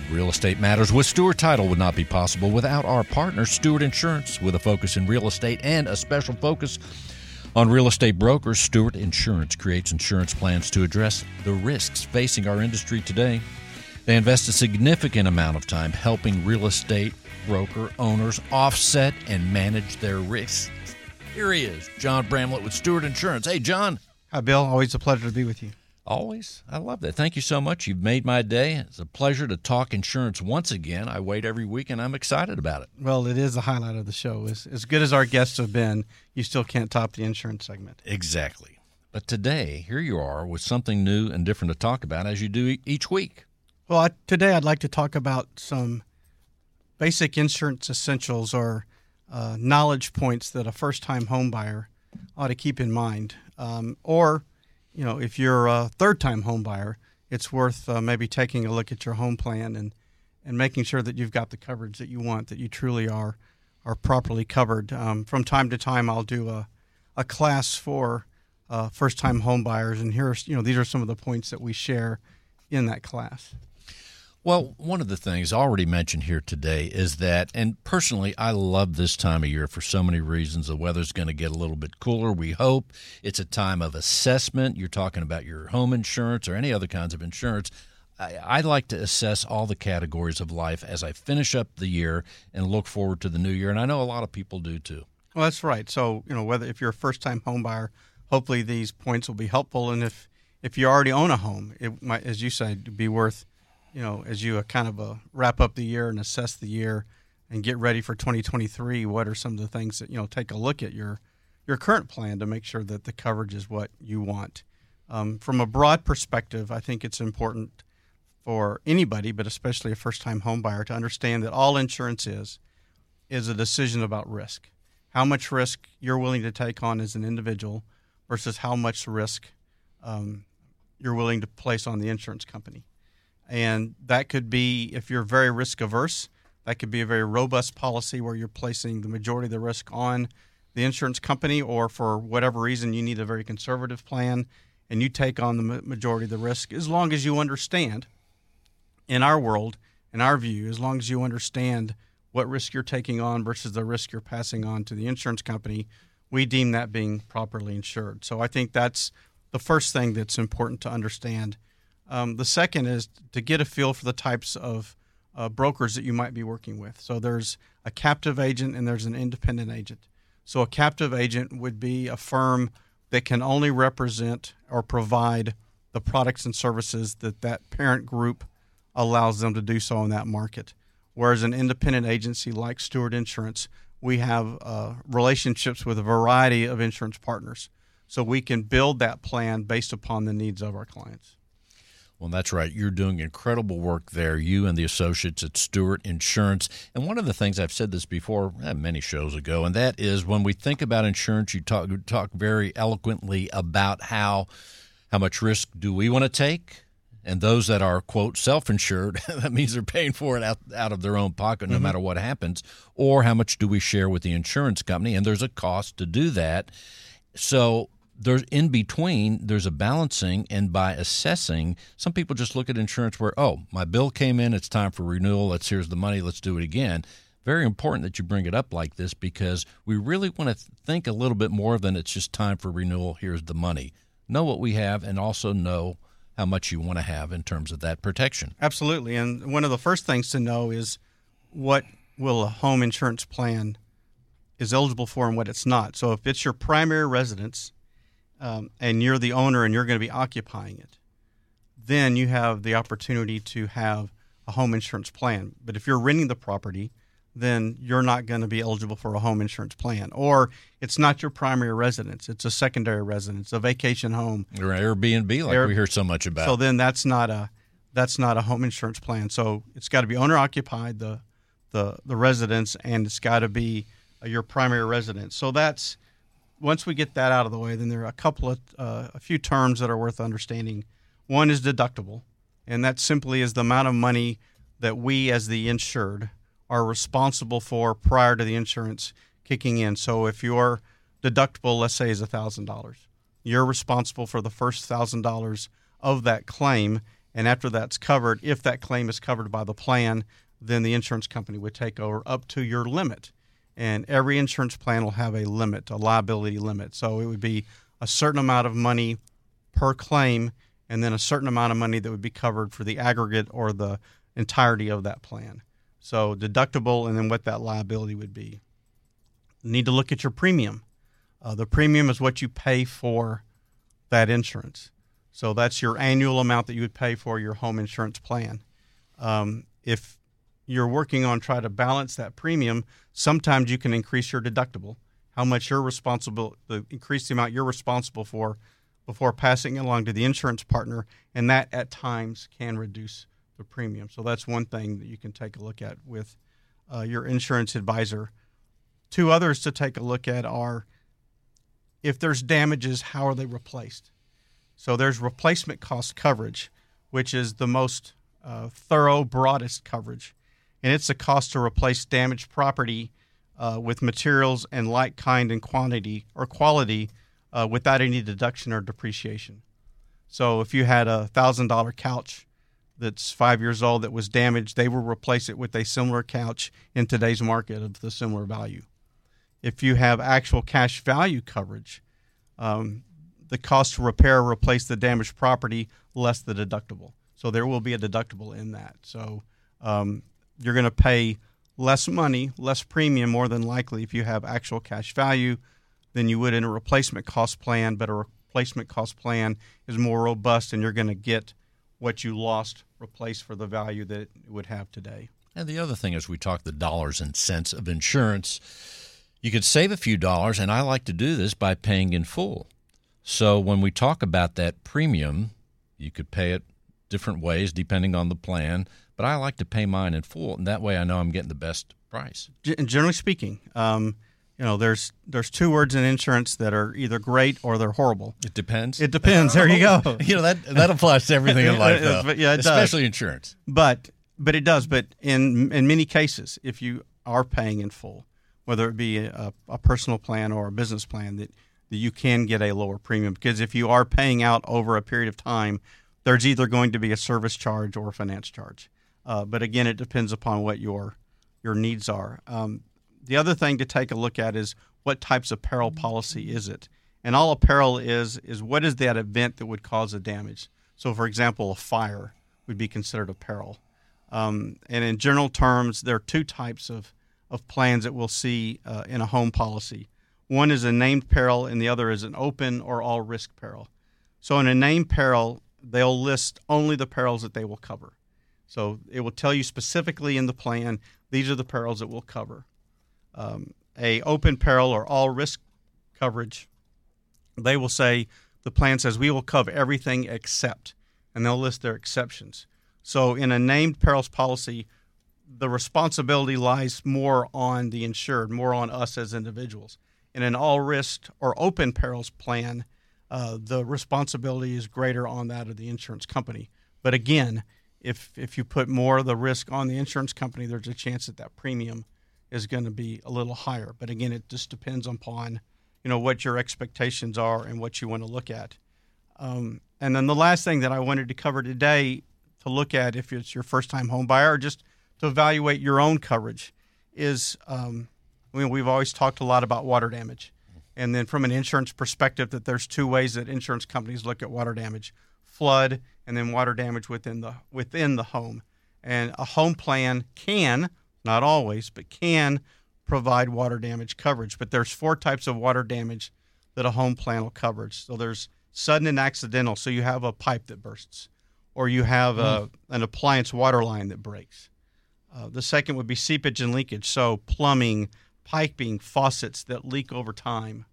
Real Estate Matters with Stewart Title would not be possible without our partner, Stewart Insurance, with a focus in real estate and a special focus on real estate brokers. Stewart Insurance creates insurance plans to address the risks facing our industry today. They invest a significant amount of time helping real estate broker owners offset and manage their risks. Here he is, John Bramlett with Stewart Insurance. Hey, John. Hi, Bill. Always a pleasure to be with you. Always. I love that. Thank you so much. You've made my day. It's a pleasure to talk insurance once again. I wait every week and I'm excited about it. Well, it is the highlight of the show. As, as good as our guests have been, you still can't top the insurance segment. Exactly. But today, here you are with something new and different to talk about as you do e- each week. Well, I, today I'd like to talk about some basic insurance essentials or uh, knowledge points that a first-time homebuyer ought to keep in mind. Um, or, you know, if you're a third-time home buyer, it's worth uh, maybe taking a look at your home plan and and making sure that you've got the coverage that you want, that you truly are are properly covered. Um, from time to time, I'll do a a class for uh, first-time home buyers, and here's you know these are some of the points that we share in that class. Well, one of the things already mentioned here today is that, and personally, I love this time of year for so many reasons. The weather's going to get a little bit cooler, we hope. It's a time of assessment. You're talking about your home insurance or any other kinds of insurance. I, I like to assess all the categories of life as I finish up the year and look forward to the new year. And I know a lot of people do too. Well, that's right. So, you know, whether if you're a first-time home buyer, hopefully these points will be helpful. And if if you already own a home, it might, as you said, be worth, you know, as you uh, kind of uh, wrap up the year and assess the year and get ready for 2023. What are some of the things that you know? Take a look at your your current plan to make sure that the coverage is what you want. Um, from a broad perspective, I think it's important for anybody, but especially a first-time home buyer, to understand that all insurance is is a decision about risk. How much risk you're willing to take on as an individual versus how much risk um, you're willing to place on the insurance company. And that could be, if you're very risk averse, that could be a very robust policy where you're placing the majority of the risk on the insurance company, or for whatever reason, you need a very conservative plan and you take on the majority of the risk as long as you understand, in our world, in our view, as long as you understand what risk you're taking on versus the risk you're passing on to the insurance company, we deem that being properly insured. So I think that's the first thing that's important to understand. Um, the second is to get a feel for the types of uh, brokers that you might be working with. So there's a captive agent and there's an independent agent. So a captive agent would be a firm that can only represent or provide the products and services that that parent group allows them to do so in that market. Whereas an independent agency like Stewart Insurance, we have uh, relationships with a variety of insurance partners. So we can build that plan based upon the needs of our clients. Well, that's right. You're doing incredible work there, you and the associates at Stewart Insurance. And one of the things I've said this before eh, many shows ago, and that is when we think about insurance, you talk talk very eloquently about how how much risk do we want to take, and those that are quote self-insured, that means they're paying for it out, out of their own pocket no mm-hmm. matter what happens, or how much do we share with the insurance company? And there's a cost to do that. So there's in between there's a balancing and by assessing some people just look at insurance where oh my bill came in it's time for renewal let's here's the money let's do it again. Very important that you bring it up like this because we really want to think a little bit more than it's just time for renewal here's the money. Know what we have and also know how much you want to have in terms of that protection. Absolutely and one of the first things to know is what will a home insurance plan is eligible for and what it's not. So if it's your primary residence um, and you're the owner and you're going to be occupying it, then you have the opportunity to have a home insurance plan. But if you're renting the property, then you're not going to be eligible for a home insurance plan. Or it's not your primary residence, it's a secondary residence, a vacation home. Or Airbnb like Air, we hear so much about. So then that's not a that's not a home insurance plan. So it's got to be owner occupied the the the residence and it's got to be your primary residence. So that's once we get that out of the way, then there are a couple of uh, a few terms that are worth understanding. One is deductible, and that simply is the amount of money that we, as the insured, are responsible for prior to the insurance kicking in. So if your deductible, let's say, is thousand dollars, you're responsible for the first thousand dollars of that claim, and after that's covered, if that claim is covered by the plan, then the insurance company would take over up to your limit and every insurance plan will have a limit, a liability limit. So it would be a certain amount of money per claim, and then a certain amount of money that would be covered for the aggregate or the entirety of that plan. So deductible, and then what that liability would be. You need to look at your premium. Uh, the premium is what you pay for that insurance. So that's your annual amount that you would pay for your home insurance plan. Um, if you're working on trying to balance that premium, sometimes you can increase your deductible, how much you're responsible, the increase the amount you're responsible for before passing it along to the insurance partner, and that at times can reduce the premium. So that's one thing that you can take a look at with uh, your insurance advisor. Two others to take a look at are if there's damages, how are they replaced? So there's replacement cost coverage, which is the most uh, thorough, broadest coverage and it's the cost to replace damaged property uh, with materials and like kind and quantity or quality uh, without any deduction or depreciation. So if you had a thousand dollar couch that's five years old that was damaged, they will replace it with a similar couch in today's market of the similar value. If you have actual cash value coverage, um, the cost to repair or replace the damaged property less the deductible. So there will be a deductible in that. So um, you're going to pay less money, less premium, more than likely, if you have actual cash value than you would in a replacement cost plan. But a replacement cost plan is more robust, and you're going to get what you lost replaced for the value that it would have today. And the other thing is, we talk the dollars and cents of insurance. You could save a few dollars, and I like to do this by paying in full. So when we talk about that premium, you could pay it different ways depending on the plan but I like to pay mine in full, and that way I know I'm getting the best price. Generally speaking, um, you know, there's there's two words in insurance that are either great or they're horrible. It depends. It depends. There you go. you know that that applies to everything in life, though. But yeah, especially does. insurance. But but it does. But in in many cases, if you are paying in full, whether it be a, a personal plan or a business plan, that that you can get a lower premium because if you are paying out over a period of time, there's either going to be a service charge or a finance charge. Uh, but again, it depends upon what your your needs are. Um, the other thing to take a look at is what types of peril policy is it, and all peril is is what is that event that would cause a damage. So, for example, a fire would be considered a peril. Um, and in general terms, there are two types of of plans that we'll see uh, in a home policy. One is a named peril, and the other is an open or all risk peril. So, in a named peril, they'll list only the perils that they will cover. So it will tell you specifically in the plan these are the perils that we'll cover. Um, a open peril or all risk coverage, they will say the plan says we will cover everything except, and they'll list their exceptions. So, in a named perils policy, the responsibility lies more on the insured, more on us as individuals. In an all risk or open perils plan, uh, the responsibility is greater on that of the insurance company. But again, if if you put more of the risk on the insurance company, there's a chance that that premium is going to be a little higher. But again, it just depends upon you know what your expectations are and what you want to look at. Um, and then the last thing that I wanted to cover today to look at if it's your first time home buyer or just to evaluate your own coverage is um, I mean, we've always talked a lot about water damage. And then from an insurance perspective, that there's two ways that insurance companies look at water damage: flood and then water damage within the within the home. And a home plan can, not always, but can provide water damage coverage. But there's four types of water damage that a home plan will cover. So there's sudden and accidental. So you have a pipe that bursts, or you have a, an appliance water line that breaks. Uh, the second would be seepage and leakage. So plumbing, piping, faucets that leak over time.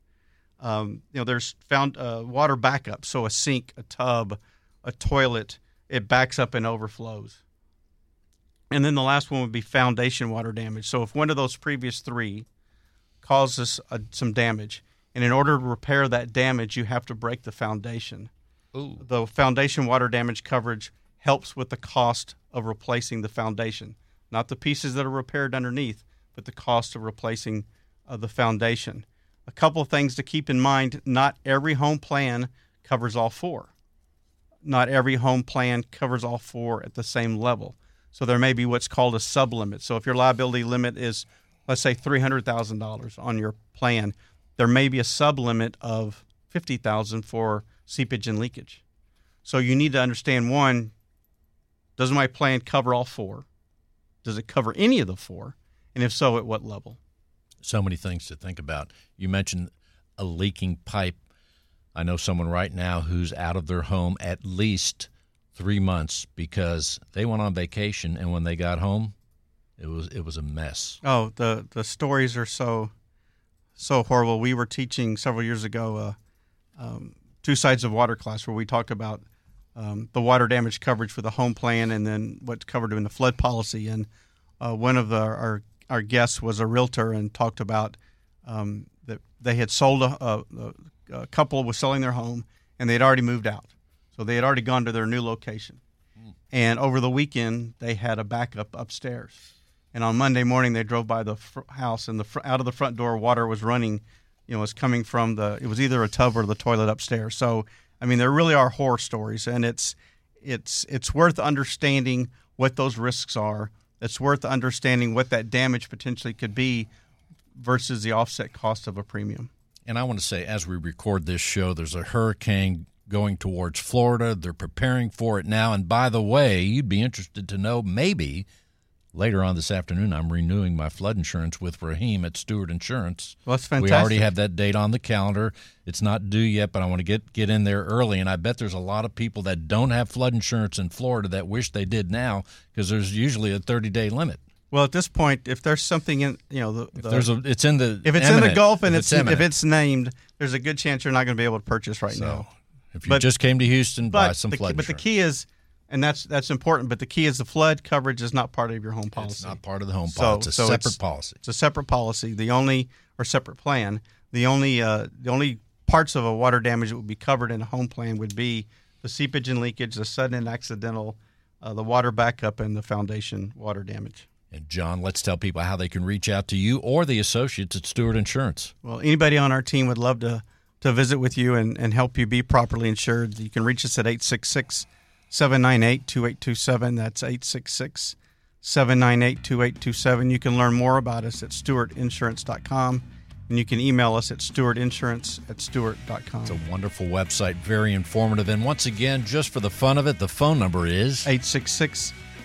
Um, you know, there's found uh, water backup. So a sink, a tub, a toilet, it backs up and overflows. And then the last one would be foundation water damage. So if one of those previous three causes uh, some damage, and in order to repair that damage, you have to break the foundation. Ooh. The foundation water damage coverage helps with the cost of replacing the foundation, not the pieces that are repaired underneath, but the cost of replacing uh, the foundation. A couple of things to keep in mind not every home plan covers all four. Not every home plan covers all four at the same level. So there may be what's called a sublimit. So if your liability limit is, let's say, $300,000 on your plan, there may be a sublimit of 50000 for seepage and leakage. So you need to understand one, does my plan cover all four? Does it cover any of the four? And if so, at what level? so many things to think about. You mentioned a leaking pipe. I know someone right now who's out of their home at least three months because they went on vacation and when they got home, it was it was a mess. Oh, the the stories are so so horrible. We were teaching several years ago uh, um, two sides of water class where we talked about um, the water damage coverage for the home plan and then what's covered in the flood policy. And uh, one of the, our our guest was a realtor and talked about um, that they had sold a, a, a, couple was selling their home and they had already moved out, so they had already gone to their new location. Hmm. And over the weekend, they had a backup upstairs. And on Monday morning, they drove by the fr- house, and the fr- out of the front door, water was running. You know, was coming from the. It was either a tub or the toilet upstairs. So, I mean, there really are horror stories, and it's it's it's worth understanding what those risks are it's worth understanding what that damage potentially could be versus the offset cost of a premium. And I want to say, as we record this show, there's a hurricane going towards Florida. They're preparing for it now. And by the way, you'd be interested to know maybe later on this afternoon, I'm renewing my flood insurance with Raheem at Stewart Insurance. Well, that's fantastic. We already have that date on the calendar. It's not due yet, but I want to get get in there early. And I bet there's a lot of people that don't have flood insurance in Florida that wish they did now because there's usually a 30 day limit. Well, at this point, if there's something in, you know, the, the there's a, it's in the if it's eminent, in the Gulf and if it's, it's if it's named, there's a good chance you're not going to be able to purchase right so, now. If you But- just came to Houston, buy some the, flood but the key is, and that's that's important. But the key is the flood coverage is not part of your home policy. It's not part of the home So- policy. It's a so separate it's- policy. It's a separate policy. The only or separate plan. The only uh, the only parts of a water damage that would be covered in a home plan would be the seepage and leakage, the sudden and accidental, uh, the water backup, and the foundation water damage. And John, let's tell people how they can reach out to you or the associates at Stewart Insurance. Well, anybody on our team would love to to visit with you and, and help you be properly insured. You can reach us at 866 798 2827. That's 866 798 2827. You can learn more about us at stewartinsurance.com and you can email us at stewartinsurance at stewart.com. It's a wonderful website, very informative. And once again, just for the fun of it, the phone number is 866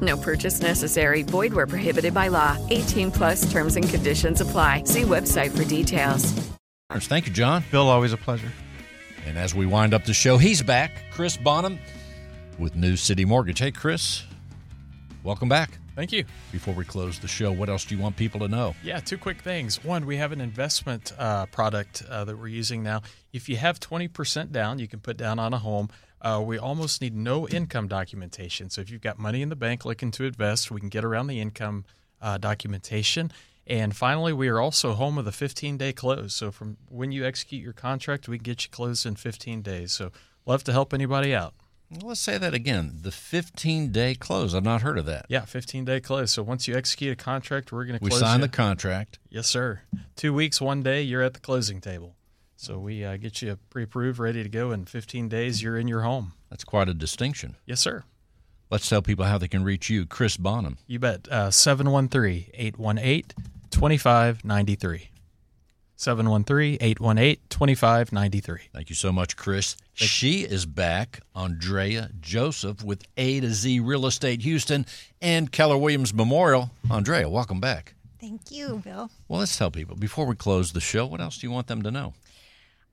No purchase necessary. Void where prohibited by law. 18 plus terms and conditions apply. See website for details. Thank you, John. Bill, always a pleasure. And as we wind up the show, he's back, Chris Bonham with New City Mortgage. Hey, Chris, welcome back. Thank you. Before we close the show, what else do you want people to know? Yeah, two quick things. One, we have an investment uh, product uh, that we're using now. If you have 20% down, you can put down on a home. Uh, we almost need no income documentation. So if you've got money in the bank looking to invest, we can get around the income uh, documentation. And finally, we are also home with a 15 day close. So from when you execute your contract, we can get you closed in 15 days. So love to help anybody out. Well, let's say that again. The 15 day close. I've not heard of that. Yeah, 15 day close. So once you execute a contract, we're going to We sign you. the contract. Yes, sir. Two weeks, one day, you're at the closing table. So we uh, get you pre-approved, ready to go. In 15 days, you're in your home. That's quite a distinction. Yes, sir. Let's tell people how they can reach you, Chris Bonham. You bet. Uh, 713-818-2593. 713-818-2593. Thank you so much, Chris. She is back, Andrea Joseph with A to Z Real Estate Houston and Keller Williams Memorial. Andrea, welcome back. Thank you, Bill. Well, let's tell people before we close the show, what else do you want them to know?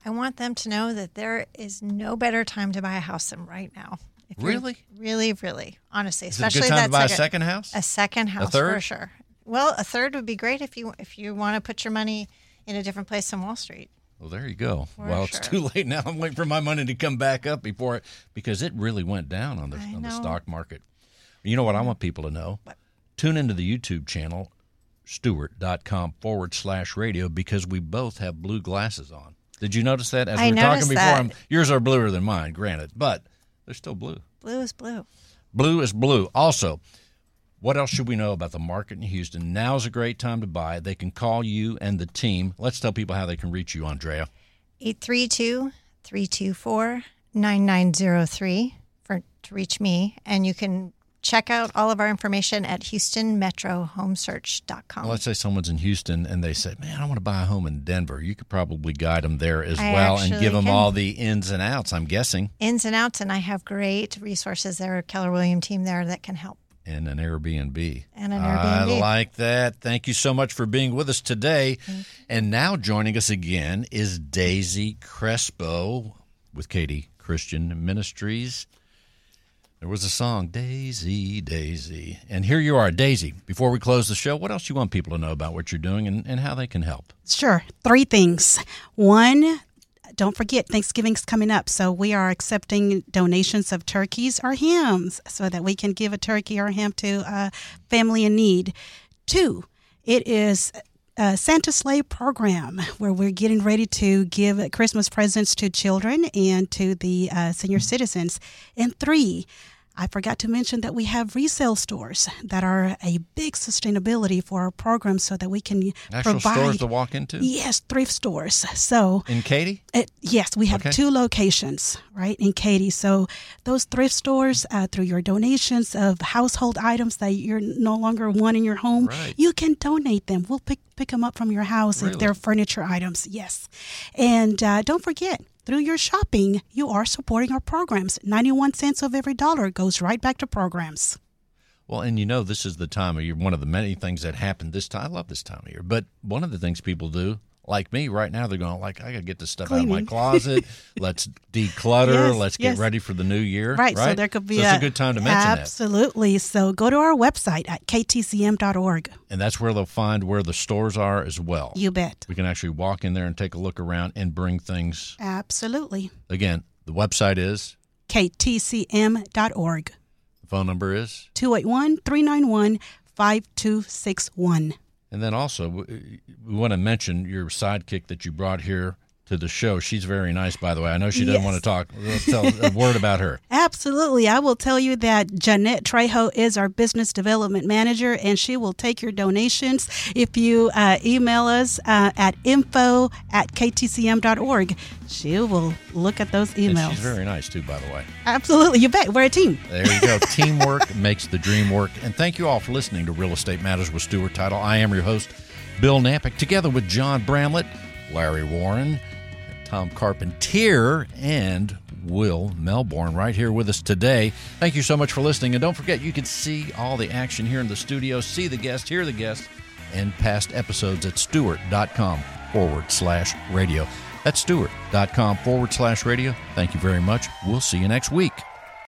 I want them to know that there is no better time to buy a house than right now. If Really? Really, really. Honestly, Is it a especially good time to that buy a second, second house? A second house a third? for sure. Well, a third would be great if you if you want to put your money in a different place than Wall Street. Well, there you go. For well, it's too late now. I'm waiting for my money to come back up before it because it really went down on the on the stock market. You know what I want people to know? Tune into the YouTube channel, Stewart.com forward slash radio, because we both have blue glasses on. Did you notice that? As I we were talking before, that. Yours are bluer than mine, granted, but they're still blue. Blue is blue. Blue is blue. Also, what else should we know about the market in Houston? Now's a great time to buy. They can call you and the team. Let's tell people how they can reach you, Andrea. 832 324 9903 for to reach me. And you can check out all of our information at HoustonMetroHomesearch.com. Well, let's say someone's in Houston and they say, "Man, I want to buy a home in Denver." You could probably guide them there as I well and give them can. all the ins and outs. I'm guessing, Ins and outs, and I have great resources there, Keller William team there that can help. and an Airbnb. And an Airbnb. I like that. Thank you so much for being with us today. And now joining us again is Daisy Crespo with Katy Christian Ministries. There was a song, Daisy, Daisy. And here you are, Daisy. Before we close the show, what else you want people to know about what you're doing and, and how they can help? Sure. Three things. One, don't forget Thanksgiving's coming up, so we are accepting donations of turkeys or hams so that we can give a turkey or ham to a family in need. Two, it is a Santa Sleigh program where we're getting ready to give Christmas presents to children and to the uh, senior citizens. And three, I forgot to mention that we have resale stores that are a big sustainability for our program so that we can Actual provide stores to walk into? Yes, thrift stores. So In Katy? it, yes, we have Okay. two locations, right, in Katy. So those thrift stores, uh, through your donations of household items that you're no longer want in your home, Right. you can donate them. We'll pick pick them up from your house if they're furniture items. Yes, and uh, don't forget. Through your shopping, you are supporting our programs. 91 cents of every dollar goes right back to programs. Well, and you know, this is the time of year, one of the many things that happen this time. I love this time of year. But one of the things people do, like me right now, they're going, like, I got to get this stuff out of my closet. Let's declutter. Yes, Let's get yes. ready for the new year. Right, so there could be So a, a, good time to mention that. Absolutely. So go to our website at ktcm.org. And that's where they'll find where the stores are as well. You bet. We can actually walk in there and take a look around and bring things. Absolutely. Again, the website is, ktcm.org. the phone number is, 281 391 5261. And then also we, want to mention your sidekick that you brought here to the show. She's very nice, by the way. I know she doesn't Yes. want to talk. Tell a word about her. Absolutely. I will tell you that Jeanette Trejo is our business development manager, and she will take your donations if you uh, email us uh, at info at ktcm.org. She will look at those And emails. she's very nice too, by the way. Absolutely. You bet. We're a team. There you go. Teamwork makes the dream work. And thank you all for listening to Real Estate Matters with Stewart Title. I am your host, Bill Napick, together with John Bramlett, Larry Warren, Tom Carpentier, and Will Melbourne right here with us today. Thank you so much for listening. And don't forget, you can see all the action here in the studio, see the guest, hear the guest, and past episodes at stewart.com forward slash radio. That's stewart.com forward slash radio. Thank you very much. We'll see you next week.